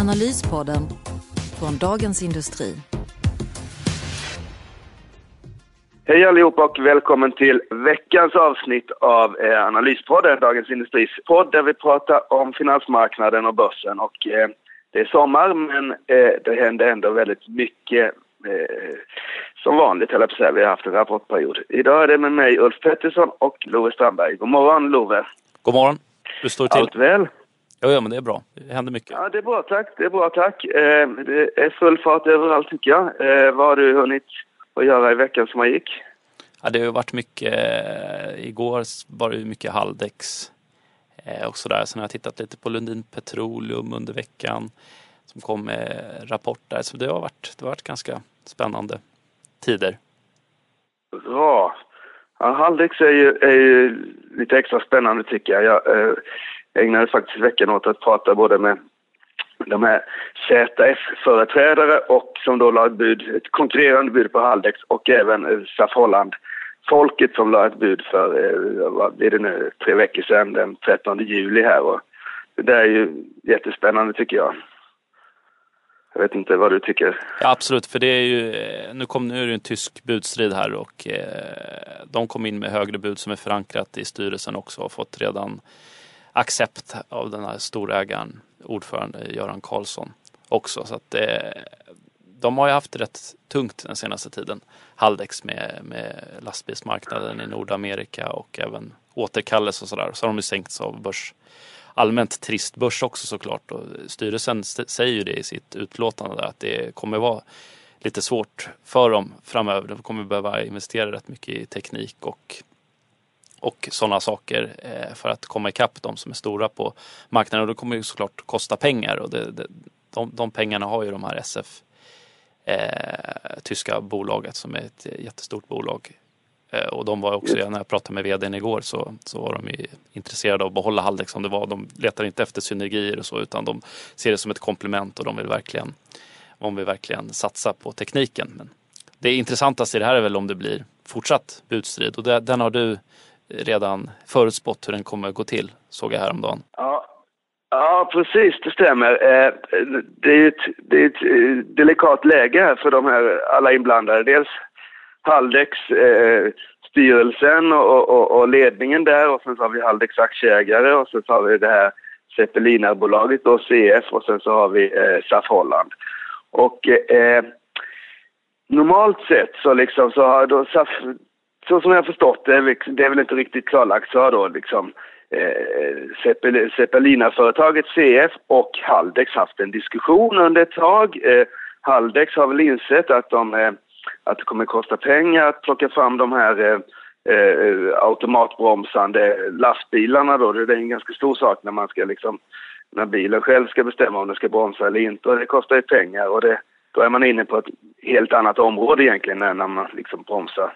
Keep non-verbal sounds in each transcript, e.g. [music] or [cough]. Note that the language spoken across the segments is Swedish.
Analyspodden från Dagens Industri. Hej allihop och välkommen till veckans avsnitt av eh, Analyspodden, Dagens Industris podd där vi pratar om finansmarknaden och börsen. Och, eh, det är sommar men eh, det händer ändå väldigt mycket eh, som vanligt, höll jag på säga. Vi har haft en rapportperiod. Idag är det med mig Ulf Pettersson och Love Strandberg. God morgon Love! God morgon! Hur står det till? Allt väl? Ja, ja, men det är bra. Det händer mycket. Ja, det är bra tack. Det är bra tack. Eh, det är full fart överallt tycker jag. Eh, vad har du hunnit att göra i veckan som har gick? Ja, det har varit mycket. Eh, igår var det mycket Haldex eh, och sådär. Sen har jag tittat lite på Lundin Petroleum under veckan som kom med rapporter. Så det har varit, det har varit ganska spännande tider. Bra. Ja, Haldex är ju, är ju lite extra spännande tycker jag. Jag eh, ägnade faktiskt veckan åt att prata både med de här ZF-företrädare och som då la ett bud, ett konkurrerande bud på Haldex och även SAF Holland folket som la ett bud för, eh, vad blir det nu, tre veckor sedan, den 13 juli här. Och det där är ju jättespännande tycker jag. Jag vet inte vad du tycker? Ja, absolut, för det är ju, eh, nu, kom, nu är det en tysk budstrid här och eh, de kom in med högre bud som är förankrat i styrelsen också och fått redan accept av den här storägaren, ordförande Göran Karlsson också. Så att det, de har ju haft rätt tungt den senaste tiden. Haldex med, med lastbilsmarknaden i Nordamerika och även återkallelse och sådär. Så har de ju sänkts av börs. Allmänt trist börs också såklart och styrelsen säger ju det i sitt utlåtande att det kommer vara lite svårt för dem framöver. De kommer behöva investera rätt mycket i teknik och och sådana saker eh, för att komma ikapp de som är stora på marknaden. Och det kommer ju såklart kosta pengar och det, det, de, de pengarna har ju de här SF eh, tyska bolaget som är ett jättestort bolag. Eh, och de var också, när jag pratade med vdn igår så, så var de ju intresserade av att behålla Haldex som det var. De letar inte efter synergier och så utan de ser det som ett komplement och de vill verkligen, de vill verkligen satsa på tekniken. Men det intressantaste i det här är väl om det blir fortsatt budstrid och det, den har du redan förutspått hur den kommer att gå till, såg jag häromdagen. Ja, ja precis, det stämmer. Eh, det är ett, det är ett eh, delikat läge här för de här alla inblandade. Dels Haldex-styrelsen eh, och, och, och, ledningen där och sen så har vi Haldex aktieägare och sen så har vi det här Zeppelinarbolaget och CF och sen så har vi eh, SAF Holland. Och eh, normalt sett så liksom så har då SAF så som jag förstått det, liksom, det är väl inte riktigt klarlagt, så har då liksom eh, Zeppelina-företaget CF och Haldex haft en diskussion under ett tag. Eh, Haldex har väl insett att, de, eh, att det kommer kosta pengar att plocka fram de här eh, eh, automatbromsande lastbilarna då. Det är en ganska stor sak när man ska liksom, när bilen själv ska bestämma om den ska bromsa eller inte och det kostar ju pengar och det, då är man inne på ett helt annat område egentligen än när man liksom bromsar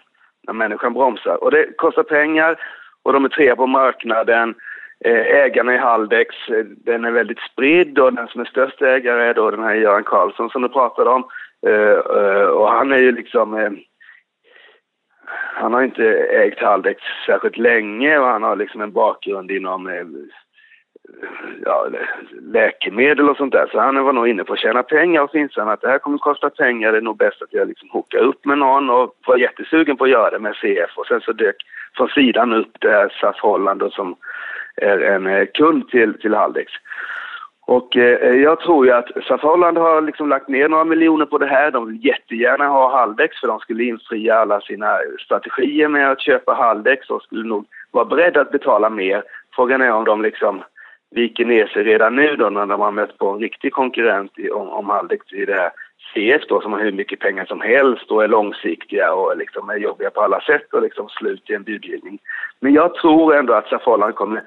när människan bromsar. Och det kostar pengar och de är tre på marknaden. Eh, ägarna i Haldex, eh, den är väldigt spridd och den som är störst ägare är då den här Göran Karlsson som du pratade om. Eh, och han är ju liksom han har inte ägt Haldex särskilt länge och han har liksom en bakgrund inom ja, läkemedel och sånt där. Så han var nog inne på att tjäna pengar och så insåg han att det här kommer att kosta pengar. Det är nog bäst att jag liksom hookar upp med någon och var jättesugen på att göra det med CF. Och sen så dök från sidan upp det här SAS Holland som är en eh, kund till, till Haldex. Och eh, jag tror ju att SAS Holland har liksom lagt ner några miljoner på det här. De vill jättegärna ha Haldex för de skulle infria alla sina strategier med att köpa Haldex och skulle nog vara beredda att betala mer. Frågan är om de liksom viker ner sig redan nu då när de har mött på en riktig konkurrent i, om, om Haldex i det här CF då som har hur mycket pengar som helst och är långsiktiga och liksom är jobbiga på alla sätt och liksom slut i en budgivning. Men jag tror ändå att Safolan kommer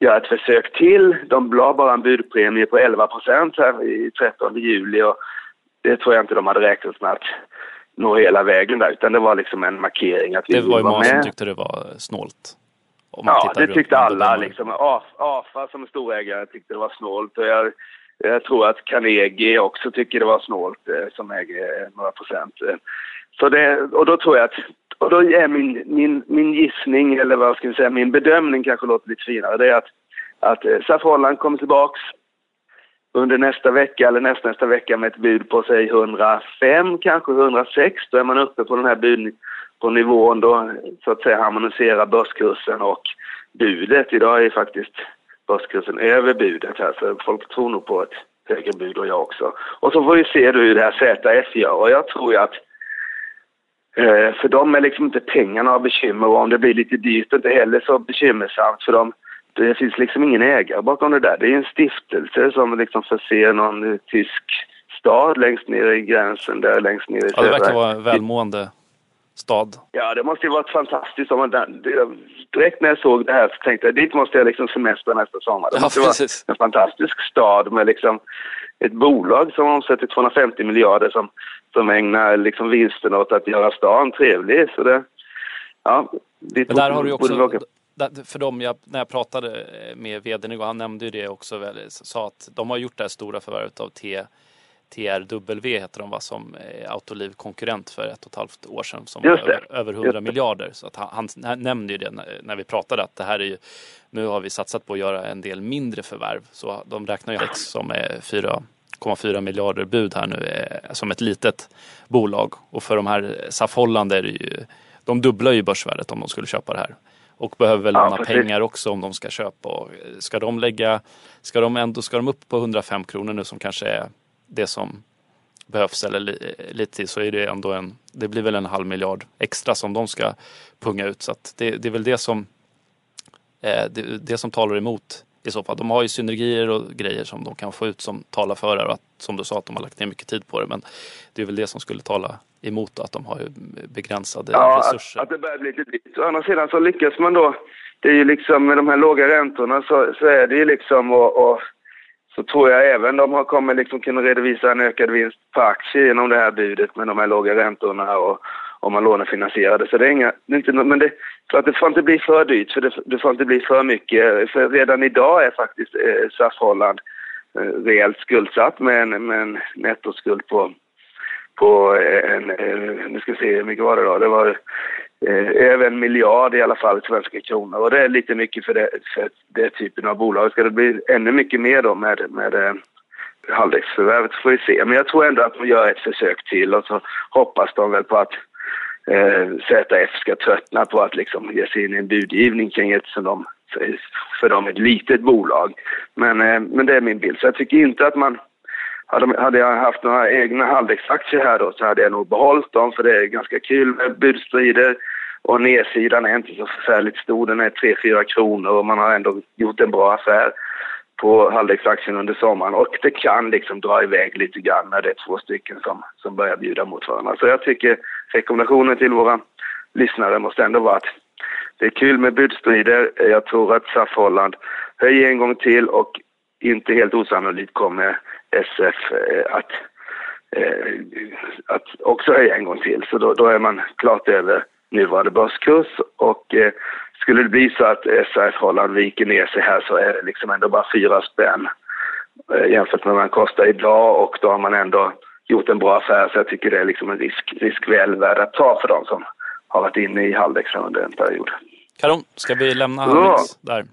göra ett försök till. De la bara en budpremie på 11 procent här i 13 juli och det tror jag inte de hade räknat med att nå hela vägen där, utan det var liksom en markering att vi Det var ju många med. som tyckte det var snålt. Om man Ja, det tyckte alla. Liksom. AF- AFA som är storägare tyckte det var snålt. Och jag, jag tror att Carnegie också tycker det var snålt eh, som äger eh, några procent. Så det, och då tror jag att, och då är min, min, min gissning, eller vad ska vi säga, min bedömning kanske låter lite finare, det är att, att eh, SAF Holland kommer tillbaks under nästa vecka eller nästa, nästa vecka med ett bud på sig 105, kanske 106. Då är man uppe på den här bud, på nivån då så att säga harmoniserar börskursen och budet. Idag är faktiskt börskursen över budet här så folk tror nog på ett högre bud och jag också. Och så får vi se då hur det här ZF gör och jag tror ju att eh, för dem är liksom inte pengarna av bekymmer och om det blir lite dyrt inte heller så bekymmersamt för dem. Det finns liksom ingen ägare bakom det där. Det är en stiftelse som liksom förser någon tysk stad längst ner i gränsen där längst ner i Ja, det verkar södra- vara en välmående stad. Ja, det måste ju varit fantastiskt. Om man, direkt när jag såg det här så tänkte jag dit måste jag liksom semestra nästa sommar. Det Ja, måste precis. vara en fantastisk stad med liksom ett bolag som omsätter 250 miljarder som, som ägnar liksom vinsten åt att göra stan trevlig. Så det, ja, dit Men där har du också, för dem jag, när jag pratade med vdn igår, han nämnde ju det också, väl, sa att de har gjort det här stora förvärvet av T, TRW heter de va, som eh, Autoliv konkurrent för ett och ett halvt år sedan som var över, över 100 Just det. miljarder. Så att han, han, nämnde ju det när, när vi pratade att det här är ju, nu har vi satsat på att göra en del mindre förvärv. Så de räknar ju Alex som är 4,4 miljarder bud här nu eh, som ett litet bolag. Och för de här SAF Holland är det ju, de dubblar ju börsvärdet om de skulle köpa det här. Och behöver väl Ja, låna precis. pengar också om de ska köpa. Och ska de lägga, ska de ändå, ska de upp på 105 kronor nu som kanske är det som behövs eller li, lite till så är det ändå en, det blir väl en halv miljard extra som de ska punga ut. Så att det, det är väl det som, eh, det, det som talar emot i så fall. De har ju synergier och grejer som de kan få ut som talar för det och att, som du sa att de har lagt ner mycket tid på det. Men det är väl det som skulle tala emot att de har begränsade Ja, resurser. att, att det börjar bli lite dyrt. Å andra sidan så lyckas man då, det är ju liksom med de här låga räntorna så, så är det ju liksom och, och så tror jag även de har kommer liksom kunna redovisa en ökad vinst på aktier genom det här budet med de här låga räntorna och om man lånefinansierar det. Så det är inga, det är inte, men det, för att det får inte bli för dyrt för det, det får inte bli för mycket. För redan idag är faktiskt eh, SAS Holland eh, rejält skuldsatt med en, med en nettoskuld på på eh, en, eh, nu ska vi se hur mycket var det då, det var eh, över en miljard i alla fall svenska kronor och det är lite mycket för det, för det typen av bolag. Ska det bli ännu mycket mer då med, med eh, så får vi se. Men jag tror ändå att de gör ett försök till och så hoppas de väl på att eh, ZF ska tröttna på att liksom ge sig in i en budgivning kring ett som de, för, för dem ett litet bolag. Men, eh, men det är min bild. Så jag tycker inte att man hade, hade jag haft några egna halvleksaktier här då så hade jag nog behållit dem för det är ganska kul med budstrider och nedsidan är inte så förfärligt stor. Den är 3-4 kronor och man har ändå gjort en bra affär på halvleksaktien under sommaren och det kan liksom dra iväg lite grann när det är två stycken som, som börjar bjuda mot varandra. Så jag tycker rekommendationen till våra lyssnare måste ändå vara att det är kul med budstrider. Jag tror att SAF Holland höjer en gång till och inte helt osannolikt kommer SF eh, att, eh, att också höja en gång till. Så då, då är man klart över nuvarande börskurs och eh, skulle det bli så att SAS Holland viker ner sig här så är det liksom ändå bara fyra spänn jämfört med vad den kostar idag och då har man ändå gjort en bra affär så jag tycker det är liksom en risk, risk väl värd att ta för de som har varit inne i halvväxeln under en period. Karon, ska vi lämna Ja. Hallex där?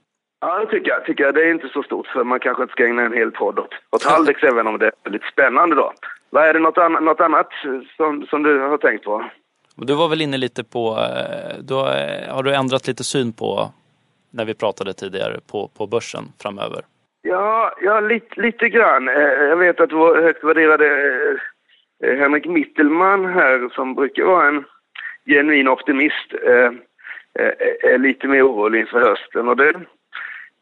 Ja, det tycker jag. tycker jag. Det är inte så stort för man kanske inte ska ägna en hel podd åt, åt Haldex [laughs] även om det är lite spännande då. Vad är det något, ann- något annat som, som du har tänkt på? Du var väl inne lite på, eh, då eh, har du ändrat lite syn på, när vi pratade tidigare, på, på börsen framöver? Ja, ja lite, lite grann. Eh, Jag vet att vår högt värderade Henrik Mittelman här, som brukar vara en genuin optimist, är lite mer orolig inför hösten. Och det,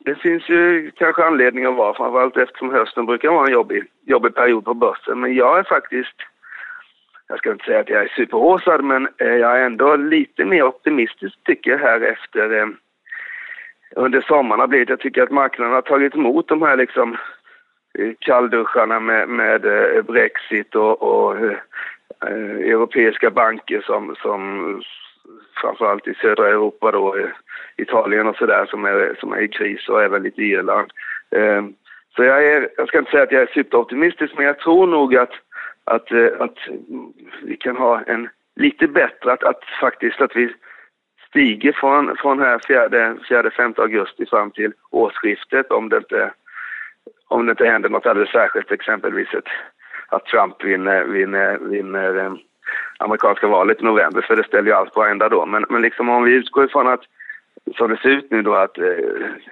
det finns ju kanske anledning att vara, framförallt eftersom hösten brukar vara en jobbig, jobbig period på börsen. Men jag är faktiskt, jag ska inte säga att jag är superhåsad, men eh, jag är ändå lite mer optimistisk tycker jag här efter eh, under sommaren har blivit. Jag tycker att marknaden har tagit emot de här liksom eh, kallduscharna med, med eh, Brexit och, och eh, europeiska banker som, som framförallt i södra Europa då, Italien och sådär som är, som är i kris och även lite Irland. Så jag, är, jag ska inte säga att jag är superoptimistisk men jag tror nog att, att, eh, att vi kan ha en lite bättre, att, att faktiskt att vi stiger från, från här 4-5 augusti fram till årsskiftet om det inte, om det inte händer något alldeles särskilt, exempelvis ett, att Trump vinner, vinner, vinner ehm, amerikanska valet i november, för det ställer ju allt på ända då. Men, men liksom om vi utgår ifrån att, som det ser ut nu då, att eh,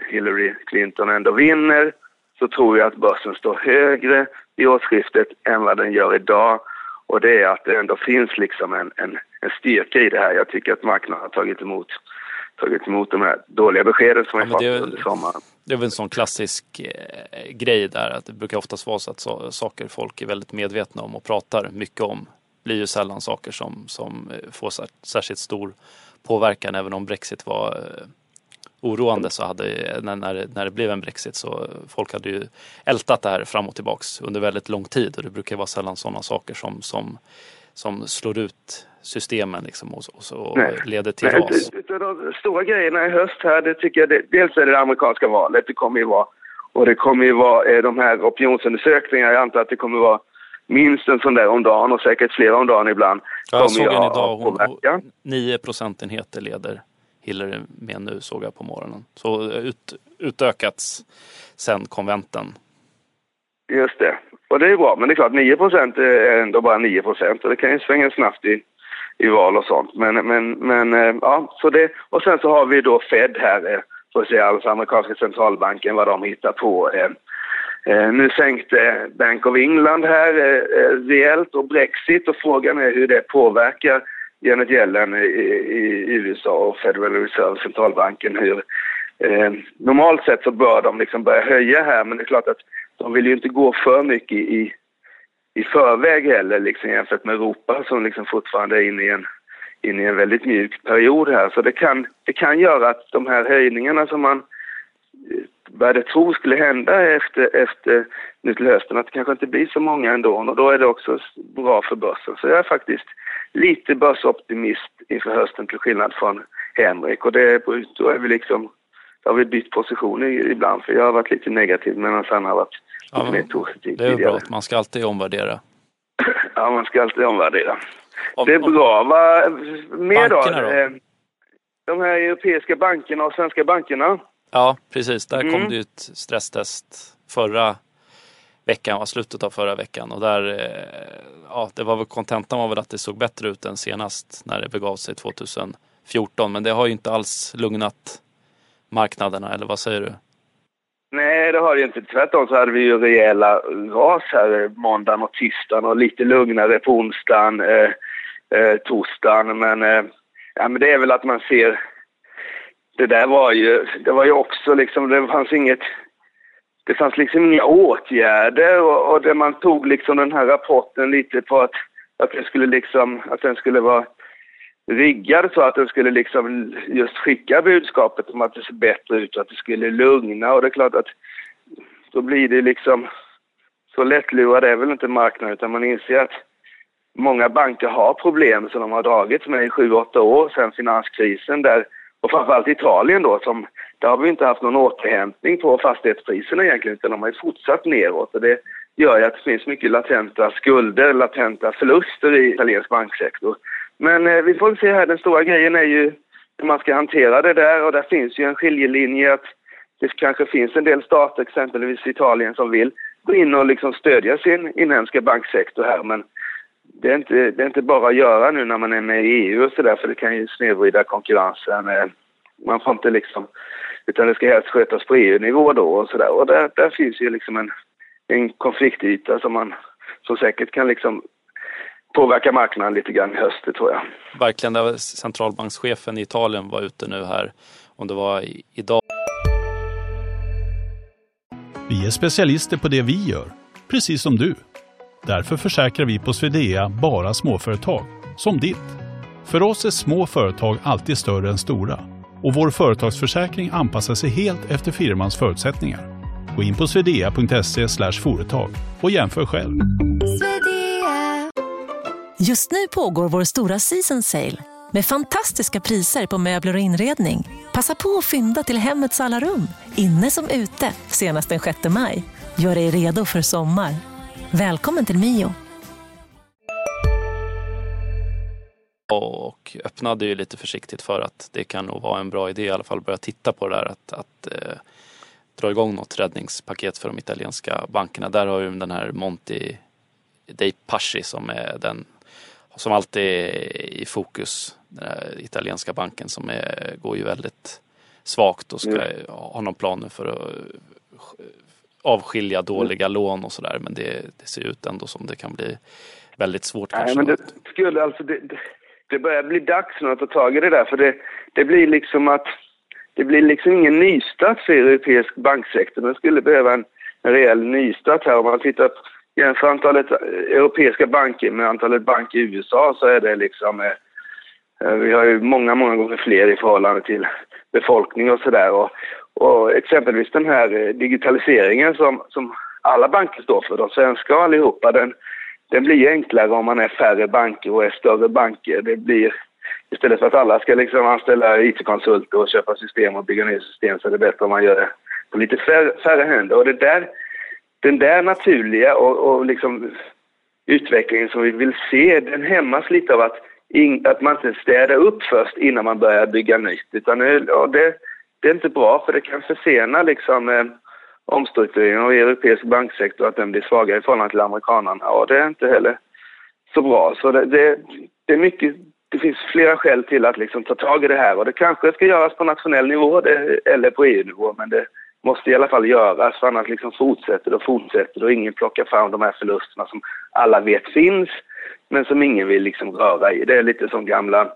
Hillary Clinton ändå vinner, så tror jag att börsen står högre i årsskiftet än vad den gör idag. Och det är att det ändå finns liksom en, en, en styrka i det här. Jag tycker att marknaden har tagit emot, tagit emot de här dåliga beskeden som ja, vi fått under sommaren. Det är väl en sån klassisk eh, grej där att det brukar oftast vara så att so saker folk är väldigt medvetna om och pratar mycket om blir ju sällan saker som, som eh, får särskilt stor påverkan. Även om Brexit var eh, oroande så hade, när, när det blev en Brexit så folk hade ju ältat det här fram och tillbaks under väldigt lång tid och det brukar vara sällan sådana saker som, som, som slår ut systemen liksom och, och, och leder till Nej, ras. Utav de stora grejerna i höst här, det tycker jag, det, dels är det det amerikanska valet, det kommer ju vara, och det kommer ju vara eh, de här opinionsundersökningarna, jag antar att det kommer vara minst en sån där om dagen och säkert flera om dagen ibland. Ja, jag såg en idag, hon, hon, 9 procentenheter leder Hillary med nu såg jag på morgonen. Så ut, utökats sen konventen. Just det. Och det är bra, men det är klart 9 procent är ändå bara 9 procent och det kan ju svänga snabbt i, i val och sånt. Men, men, men eh, ja, så det, och sen så har vi då Fed här, eh, att se alltså amerikanska centralbanken, vad de hittar på. Eh, nu sänkte Bank of England här eh, eh, rejält och Brexit och frågan är hur det påverkar Janet Yellen i, i, USA och Federal Reserve, centralbanken, hur eh, normalt sett så bör de liksom börja höja här men det är klart att de vill ju inte gå för mycket i, i förväg heller liksom jämfört med Europa som liksom fortfarande är inne i en, inne i en väldigt mjuk period här. Så det kan, det kan göra att de här höjningarna som man började tro skulle hända efter, efter nu till hösten, att det kanske inte blir så många ändå och då är det också bra för börsen. Så jag är faktiskt lite börsoptimist inför hösten till skillnad från Henrik och det, då är vi liksom, då har vi bytt position ibland för jag har varit lite negativ medan han har varit ja, lite mer positiv Det är tidigare. bra, man ska alltid omvärdera. [clears throat] ja, man ska alltid omvärdera. Om, det är bra. Vad mer då? då? Eh, de här europeiska bankerna och svenska bankerna. Ja, precis. Där mm. kom det ju ett stresstest förra veckan, var slutet av förra veckan och där, eh, ja, det var väl kontentan var väl att det såg bättre ut än senast när det begav sig 2014. Men det har ju inte alls lugnat marknaderna, eller vad säger du? Nej, det har det inte. Tvärtom så hade vi ju rejäla ras här måndagen och tisdagen och lite lugnare på onsdagen, eh, eh, torsdagen. Men, eh, ja, men det är väl att man ser det där var ju, det var ju också liksom, det fanns inget, det fanns liksom inga åtgärder och, och det man tog liksom den här rapporten lite på att, att den skulle liksom, att den skulle vara riggad så att den skulle liksom just skicka budskapet om att det ser bättre ut och att det skulle lugna. Och det är klart att då blir det liksom så lättlurad är väl inte marknaden utan man inser att många banker har problem som de har dragits med i sju, åtta år sedan finanskrisen där och framförallt Italien då, som, där har vi inte haft någon återhämtning på fastighetspriserna egentligen, utan de har ju fortsatt neråt. Och det gör ju att det finns mycket latenta skulder, latenta förluster i italiensk banksektor. Men eh, vi får se här, den stora grejen är ju hur man ska hantera det där och där finns ju en skiljelinje att det kanske finns en del stater, exempelvis Italien, som vill gå in och liksom stödja sin inhemska banksektor här, men det är, inte, det är inte bara att göra nu när man är med i EU och sådär för det kan ju snedvrida konkurrensen. Eh, man får inte liksom, utan det ska helst skötas på EU-nivå då och sådär. Och där, där finns ju liksom en, en konfliktyta som man, som säkert kan liksom påverka marknaden lite grann i höst, det tror jag. Verkligen, där centralbankschefen i Italien var ute nu här, om det var idag. Vi är specialister på det vi gör, precis som du. Därför försäkrar vi på Swedea bara småföretag, som ditt. För oss är små företag alltid större än stora och vår företagsförsäkring anpassar sig helt efter firmans förutsättningar. Gå in på swedea.se företag och jämför själv. Just nu pågår vår stora season sale med fantastiska priser på möbler och inredning. Passa på att fynda till hemmets alla rum, inne som ute, senast den 6 maj. Gör dig redo för sommar. Välkommen till Mio. och öppnade ju lite försiktigt för att det kan nog vara en bra idé i alla fall börja titta på det där att, att eh, dra igång något räddningspaket för de italienska bankerna. Där har ju den här Monti dei Paschi som är den som alltid är i fokus. Den här italienska banken som är, går ju väldigt svagt och ska mm. ha någon plan för att avskilja dåliga mm. lån och sådär. Men det, det, ser ut ändå som det kan bli väldigt svårt. Nej, men det skulle alltså, det, det börjar bli dags nu att ta tag i det där för det, det blir liksom att det blir liksom ingen nystart för europeisk banksektor. Den skulle behöva en, rejäl nystart här. Om man tittar jämför antalet europeiska banker med antalet banker i USA så är det liksom eh, eh, vi har ju många, många gånger fler i förhållande till befolkning och sådär. Och, exempelvis den här eh, digitaliseringen som, som alla banker står för, de svenska och allihopa, den, den blir enklare om man är färre banker och är större banker. Det blir, istället för att alla ska liksom anställa IT-konsulter och köpa system och bygga nya system så är det bättre om man gör det på lite färre, färre händer. Och det där, den där naturliga och, och liksom utvecklingen som vi vill se, den hämmas lite av att, in, att man inte städar upp först innan man börjar bygga nytt. Utan och det, det är inte bra för det kan försena liksom eh, omstruktureringen av europeisk banksektor, att den blir svagare i förhållande till amerikanerna. Och det är inte heller så bra. Så det, det, det, är mycket, det finns flera skäl till att liksom ta tag i det här och det kanske ska göras på nationell nivå det, eller på EU-nivå, men det måste i alla fall göras för annars liksom fortsätter och fortsätter och ingen plockar fram de här förlusterna som alla vet finns, men som ingen vill liksom röra i. Det är lite som gamla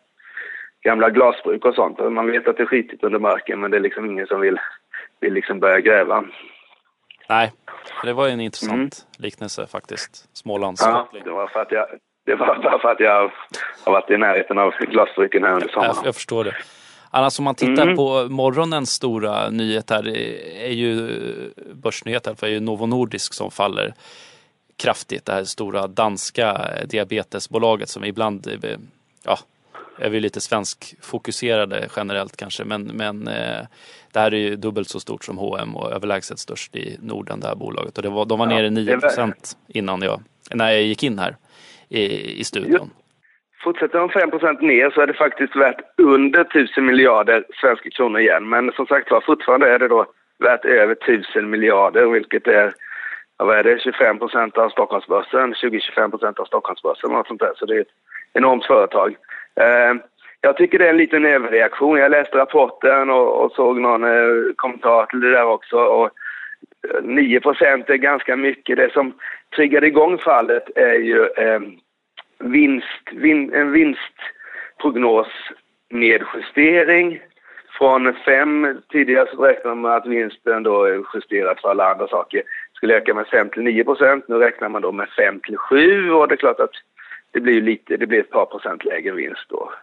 gamla glasbruk och sånt. Man vet att det är skitigt under marken men det är liksom ingen som vill, vill liksom börja gräva. Nej, det var en intressant mm. liknelse faktiskt. Smålands Ja, det var för att jag, det var [laughs] bara för att jag har varit i närheten av glasbruken här under sommaren. Jag, jag förstår det. Annars om man tittar mm. på morgonens stora nyhet här är ju börsnyhet för är ju Novo Nordisk som faller kraftigt. Det här stora danska diabetesbolaget som ibland ja, är vi lite svenskfokuserade generellt kanske men, men eh, det här är ju dubbelt så stort som H&M och överlägset störst i Norden det här bolaget och var, de var ja, nere 9 procent innan jag, när jag gick in här i, i studion. Fortsätter de 5 procent ner så är det faktiskt värt under 1000 miljarder svenska kronor igen. Men som sagt var, fortfarande är det då värt över 1000 miljarder, vilket är, vad är det, 25 procent av Stockholmsbörsen, 20-25 procent av Stockholmsbörsen och sånt där. Så det är ett enormt företag. Eh, jag tycker det är en liten överreaktion. Jag läste rapporten och, och såg någon eh, kommentar till det där också. Och eh, 9 procent är ganska mycket. Det som triggade igång fallet är ju eh, vinst, vin, en vinstprognosnedjustering från fem tidigare så räknade man att vinsten då justerat för alla andra saker skulle öka med 5 till 9 procent. Nu räknar man då med 5 till 7 och det är klart att det blir lite, det blir ett par procent lägre vinst då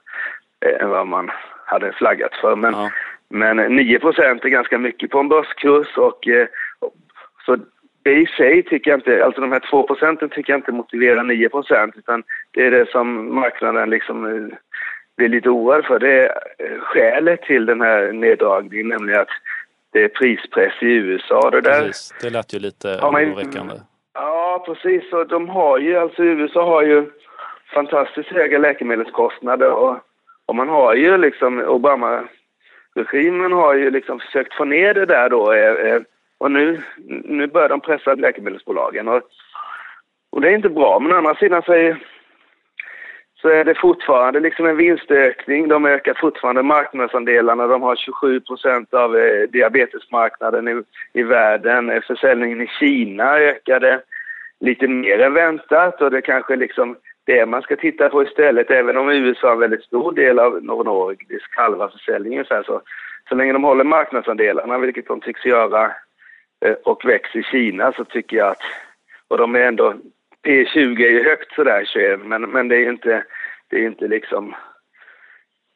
eh, än vad man hade flaggat för. Men, ja. men 9 procent är ganska mycket på en börskurs och, eh, och så det i sig tycker jag inte, alltså de här 2 procenten tycker jag inte motiverar 9 procent utan det är det som marknaden liksom eh, blir lite oroad för. Det är skälet till den här neddragningen, nämligen att det är prispress i USA. Det, där, precis. det lät ju lite oroväckande. Ja, precis. Och de har ju, alltså USA har ju fantastiskt höga läkemedelskostnader och, och man har ju liksom, Obama-regimen har ju liksom försökt få ner det där då eh, eh, och nu, nu börjar de pressa läkemedelsbolagen och, och det är inte bra. Men å andra sidan så är, så är det fortfarande liksom en vinstökning. De ökar fortfarande marknadsandelarna. De har 27 procent av eh, diabetesmarknaden i, i världen. Eh, försäljningen i Kina ökade lite mer än väntat och det kanske liksom det man ska titta på istället, även om USA är en väldigt stor del av Nordisk, halva försäljningen så, här, så, så länge de håller marknadsandelarna, vilket de tycks göra, eh, och växer i Kina så tycker jag att, och de är ändå, P20 är ju högt sådär 21, men, men det är inte, det är inte liksom,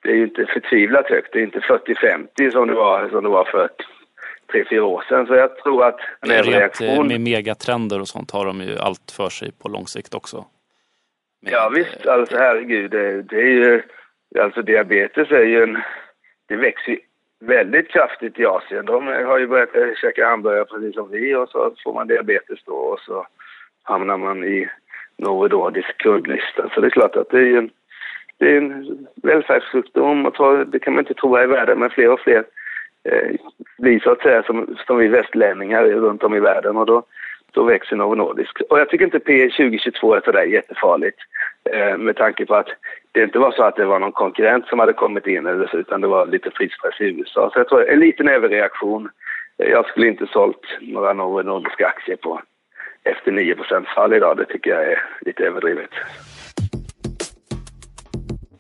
det är ju inte förtvivlat högt. Det är inte 40-50 som det var, som det var för tre, fyra år sedan. Så jag tror att en överreaktion... Med megatrender och sånt har de ju allt för sig på lång sikt också. Ja visst, alltså herregud. Det, det är ju... Alltså diabetes är ju en... Det växer ju väldigt kraftigt i Asien. De har ju börjat käka hamburgare precis som vi och så får man diabetes då och så hamnar man i Novo Nordisk kundlista. Så det är klart att det är en, det är en välfärdssjukdom och det kan man inte tro i världen men fler och fler eh, blir så att säga som, som vi västlänningar runt om i världen och då, då växer Novo Nordisk. Och jag tycker inte P 2022 är sådär jättefarligt eh, med tanke på att det inte var så att det var någon konkurrent som hade kommit in eller så, utan det var lite prispress i USA. Så jag tror en liten överreaktion. Eh, jag skulle inte sålt några Novo Nordiska aktier på efter 9% fall idag. Det tycker jag är lite överdrivet.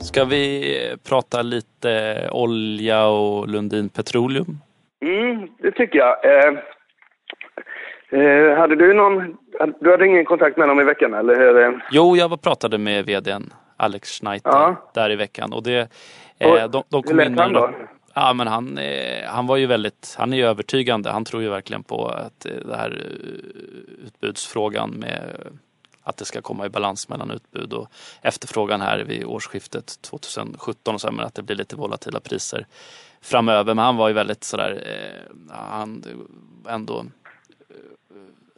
Ska vi prata lite olja och Lundin Petroleum? Mm, det tycker jag. Eh, eh, hade du någon... Du hade ingen kontakt med dem i veckan, eller hur? Jo, jag pratade med vdn Alex Schneider ja. där i veckan. Och det, eh, de, de kom lät han då? Ja, men han, eh, han var ju väldigt, han är ju övertygande. Han tror ju verkligen på att eh, det här eh, utbudsfrågan med att det ska komma i balans mellan utbud och efterfrågan här vid årsskiftet 2017 och så, men att det blir lite volatila priser framöver. Men han var ju väldigt sådär, han ändå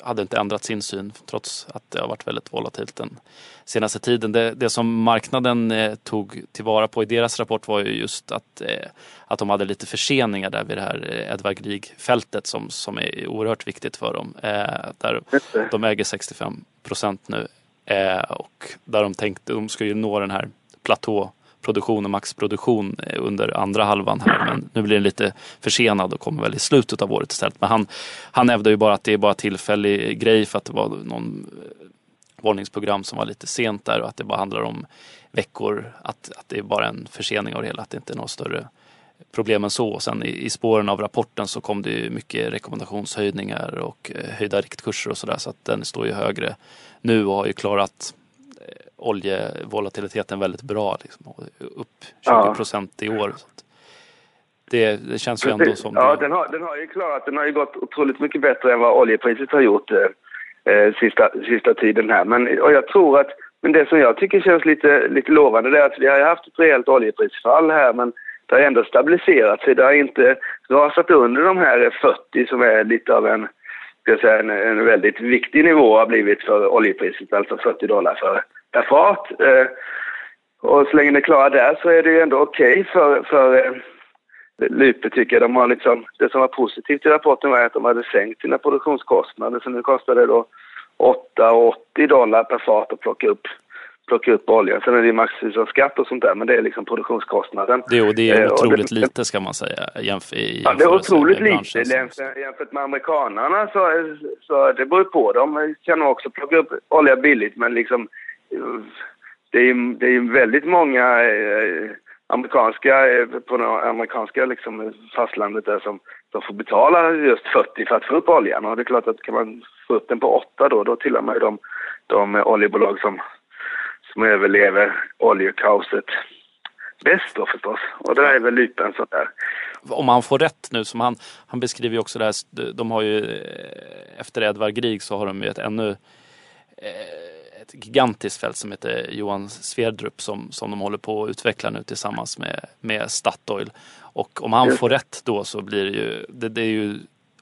hade inte ändrat sin syn trots att det har varit väldigt volatilt den senaste tiden. Det, det som marknaden eh, tog tillvara på i deras rapport var ju just att, eh, att de hade lite förseningar där vid det här eh, Edvard Grieg-fältet som, som är oerhört viktigt för dem. Eh, där de äger 65 procent nu eh, och där de tänkte, de ska ju nå den här platå produktion och maxproduktion eh, under andra halvan här. Men nu blir den lite försenad och kommer väl i slutet av året istället. Men han, han hävdar ju bara att det är bara tillfällig grej för att det var någon eh, varningsprogram som var lite sent där och att det bara handlar om veckor. Att, att det är bara en försening av det hela, att det inte är något större problem än så. Och sen i, i spåren av rapporten så kom det ju mycket rekommendationshöjningar och eh, höjda riktkurser och sådär så att den står ju högre nu och har ju klarat oljevolatiliteten väldigt bra. Liksom, upp 20 procent ja. i år. Det, det, känns ju ändå som... Ja, den har, den har ju klarat, den har ju gått otroligt mycket bättre än vad oljepriset har gjort eh, eh, sista, sista tiden här. Men och jag tror att, men det som jag tycker känns lite, lite lovande det är att vi har haft ett rejält oljeprisfall här men det har ändå stabiliserat sig. Det har inte rasat under de här 40 som är lite av en, ska säga, en, en väldigt viktig nivå har blivit för oljepriset, alltså 40 dollar för fat. Eh, och så länge det klarar där så är det ju ändå okej okay för, för eh, Lype tycker jag. De har liksom, det som var positivt i rapporten var att de hade sänkt sina produktionskostnader. Så nu kostar det då 8,80 dollar per fat att plocka upp, plocka upp olja. Sen är det massvis av skatt och sånt där, men det är liksom produktionskostnaden. Det, och det är eh, otroligt det, lite ska man säga jämf Ja, det är otroligt lite jämfört, jämfört med amerikanarna. Så, så det beror på. De kan också plocka upp olja billigt, men liksom det är, det är väldigt många eh, amerikanska, eh, på det amerikanska liksom, fastlandet där som, som får betala just 40 för att få upp oljan. Och det är klart att kan man få upp den på 8 då, då tillhör man ju de, de oljebolag som, som överlever oljekaoset bäst då förstås. Och det är väl lite en sån där. Om han får rätt nu, som han, han beskriver ju också det här, de har ju eh, efter Edvard Grieg så har de ju ett ännu eh, ett gigantiskt fält som heter Johan Sverdrup som, som de håller på att utveckla nu tillsammans med, med Statoil. Och om han får rätt då så blir det ju, det, det är ju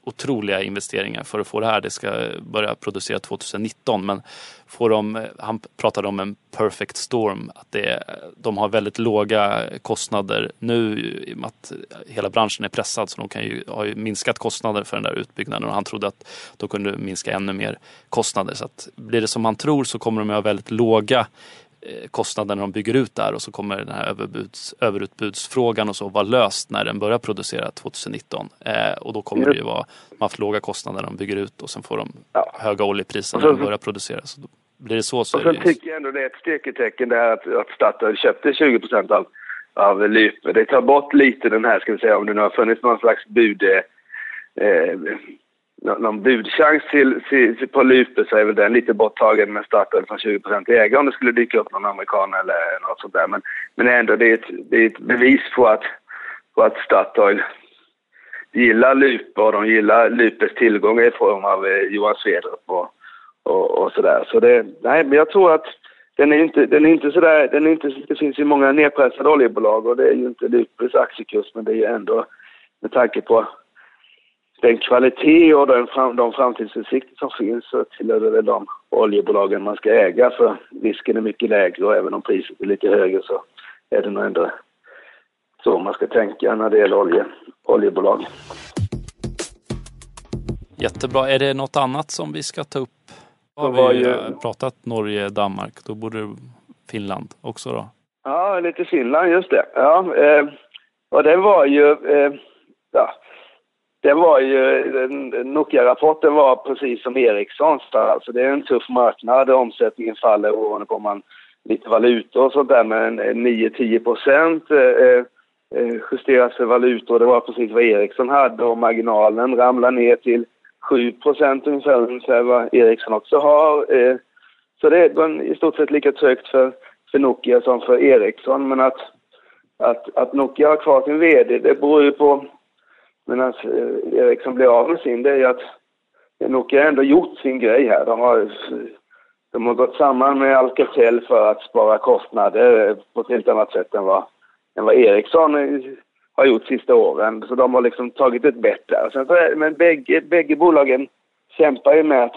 otroliga investeringar för att få det här. Det ska börja producera 2019 men får de, han pratade om en perfect storm. Att det, de har väldigt låga kostnader nu i och med att hela branschen är pressad så de kan ju, har ju minskat kostnader för den där utbyggnaden och han trodde att de kunde minska ännu mer kostnader. Så att blir det som han tror så kommer de att ha väldigt låga Eh, kostnader när de bygger ut där och så kommer den här överbuds, överutbudsfrågan och så vara löst när den börjar producera 2019. Eh, och då kommer det ju vara, man haft låga kostnader när de bygger ut och sen får de ja. höga oljepriser när de börjar producera. Så blir det så så och sen det tycker jag ändå det är ett styrketecken det här att, att Statoil köpte 20 procent av, av Lype. Det tar bort lite den här, ska vi säga, om det nu har funnits någon slags bud eh, någon budchans till, till, till på Lupe så är väl den lite borttagen med Statoil från 20 ägare om det skulle dyka upp någon amerikan eller något sånt där. Men, men ändå, det är ett, det är ett bevis på att, på att Statoil gillar Lupe och de gillar Lupes tillgångar i form av eh, Johan Svedrup och, och, och sådär. Så det, nej, men jag tror att den är inte, den är inte sådär, den är inte, det finns ju många nedpressade oljebolag och det är ju inte Lupes aktiekurs men det är ju ändå med tanke på den kvalitet och den fram, de framtidsutsikter som finns så tillhör det de oljebolagen man ska äga för risken är mycket lägre och även om priset är lite högre så är det nog ändå så man ska tänka när det gäller olje, oljebolag. Jättebra. Är det något annat som vi ska ta upp? Har vi ju... pratat Norge, Danmark, då borde Finland också då? Ja, lite Finland, just det. Ja, eh, och det var ju, eh, ja, det var ju, Nokia-rapporten var precis som Ericssons. Alltså det är en tuff marknad, omsättningen faller beroende på om man lite valutor och sånt där men 9-10 procent. Eh, eh, justeras för valutor, det var precis vad Ericsson hade och marginalen ramlar ner till 7 procent ungefär, ungefär vad Ericsson också har. Eh. Så det är i stort sett lika trögt för, för Nokia som för Ericsson. Men att, att, att Nokia har kvar sin VD, det beror ju på men att eh, blir av med sin, det är ju att Nokia ändå gjort sin grej här. De har, de har gått samman med Alcatel för att spara kostnader på ett helt annat sätt än vad, än vad Ericsson har gjort sista åren. Så de har liksom tagit ett bett där. Sen så men bägge, bägge bolagen kämpar ju med att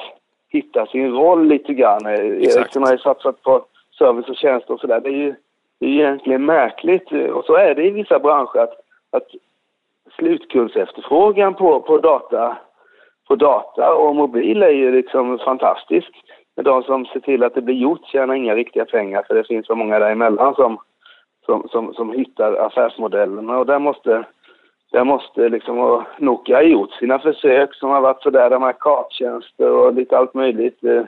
hitta sin roll lite grann. Ericsson har ju satsat på service och tjänster och sådär. Det är ju det är egentligen märkligt och så är det i vissa branscher att, att slutkundsefterfrågan på, på, data, på data och mobil är ju liksom fantastisk. Men de som ser till att det blir gjort tjänar inga riktiga pengar för det finns så många däremellan som, som, som, som hittar affärsmodellerna och där måste, där måste liksom, och Nokia ha gjort sina försök som har varit sådär, de här karttjänster och lite allt möjligt eh,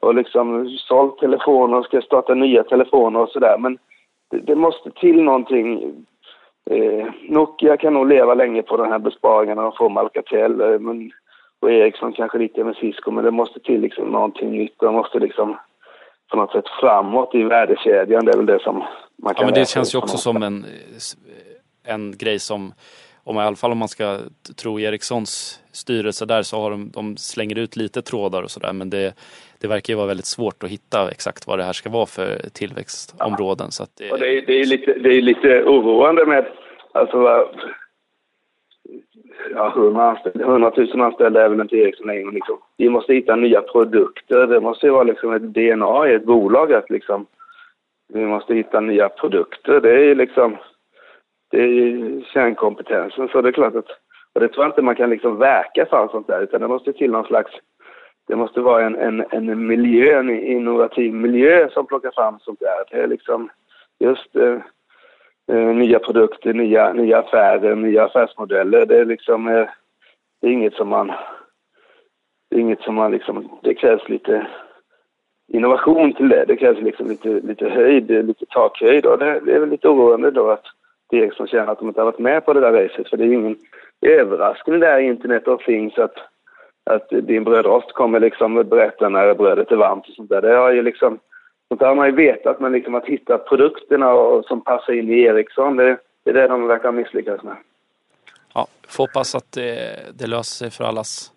och liksom sålt telefoner och ska starta nya telefoner och sådär men det, det måste till någonting Eh, Nokia kan nog leva länge på den här besparingarna de får med Alcatel eh, men, och Ericsson kanske lite med Cisco men det måste till liksom någonting nytt. De måste liksom på något sätt framåt i värdekedjan. Det är väl det som man kan Ja men det känns ju också som en, en grej som om i alla fall om man ska tro Ericssons styrelse där så har de, de slänger ut lite trådar och sådär men det, det verkar ju vara väldigt svårt att hitta exakt vad det här ska vara för tillväxtområden. Ja. Så det... Och det, är, det, är lite, det är lite oroande med alltså, ja, 100, anställda, 100 000 anställda är väl inte Ericsson längre. Liksom. Vi måste hitta nya produkter. Det måste ju vara liksom ett DNA i ett bolag att liksom, vi måste hitta nya produkter. Det är ju liksom, det är ju kärnkompetensen. Så det är klart att, och det tror jag inte man kan liksom verka för sånt där, utan det måste till någon slags det måste vara en, en, en miljö, en innovativ miljö som plockar fram sånt där. Det är liksom just eh, eh, nya produkter, nya, nya affärer, nya affärsmodeller. Det är liksom, eh, det är inget som man, det är inget som man liksom, det krävs lite innovation till det. Det krävs liksom lite, lite höjd, lite takhöjd och det, det är väl lite oroande då att är Ericsson känner att de inte har varit med på det där racet för det är ingen överraskning där i Internet of Things att att din brödrost kommer liksom berätta när brödet är varmt och sånt där. Det har ju liksom, sånt där har man ju vetat, men liksom att hitta produkterna och, som passar in i Ericsson, det, det är det de verkar ha misslyckats med. Ja, får hoppas att det, det löser sig för allas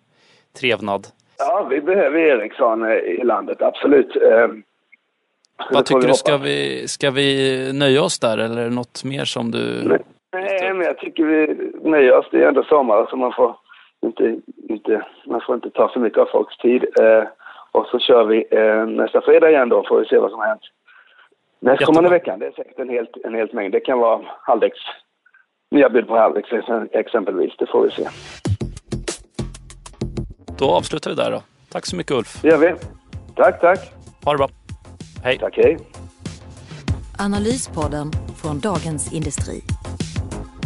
trevnad. Ja, vi behöver Ericsson i landet, absolut. Vad tycker du, ska vi, ska vi nöja oss där eller är det något mer som du... Nej, men jag tycker vi nöjer oss. Det är ändå sommar så man får inte, inte, man får inte ta för mycket av folks tid. Eh, och så kör vi eh, nästa fredag igen då, får vi se vad som har hänt. Nästkommande veckan, det är säkert en helt, en helt mängd. Det kan vara halvdäcks, nya bud på halvdäcks exempelvis, det får vi se. Då avslutar vi där då. Tack så mycket Ulf. Det gör vi. Tack, tack. Ha det bra. Hej. Tack, hej. Analyspodden från Dagens Industri.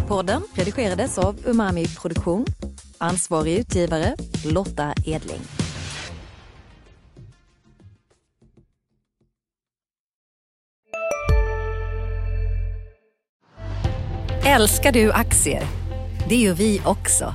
Podden redigerades av Umami Produktion Ansvarig utgivare Lotta Edling. Älskar du aktier? Det gör vi också.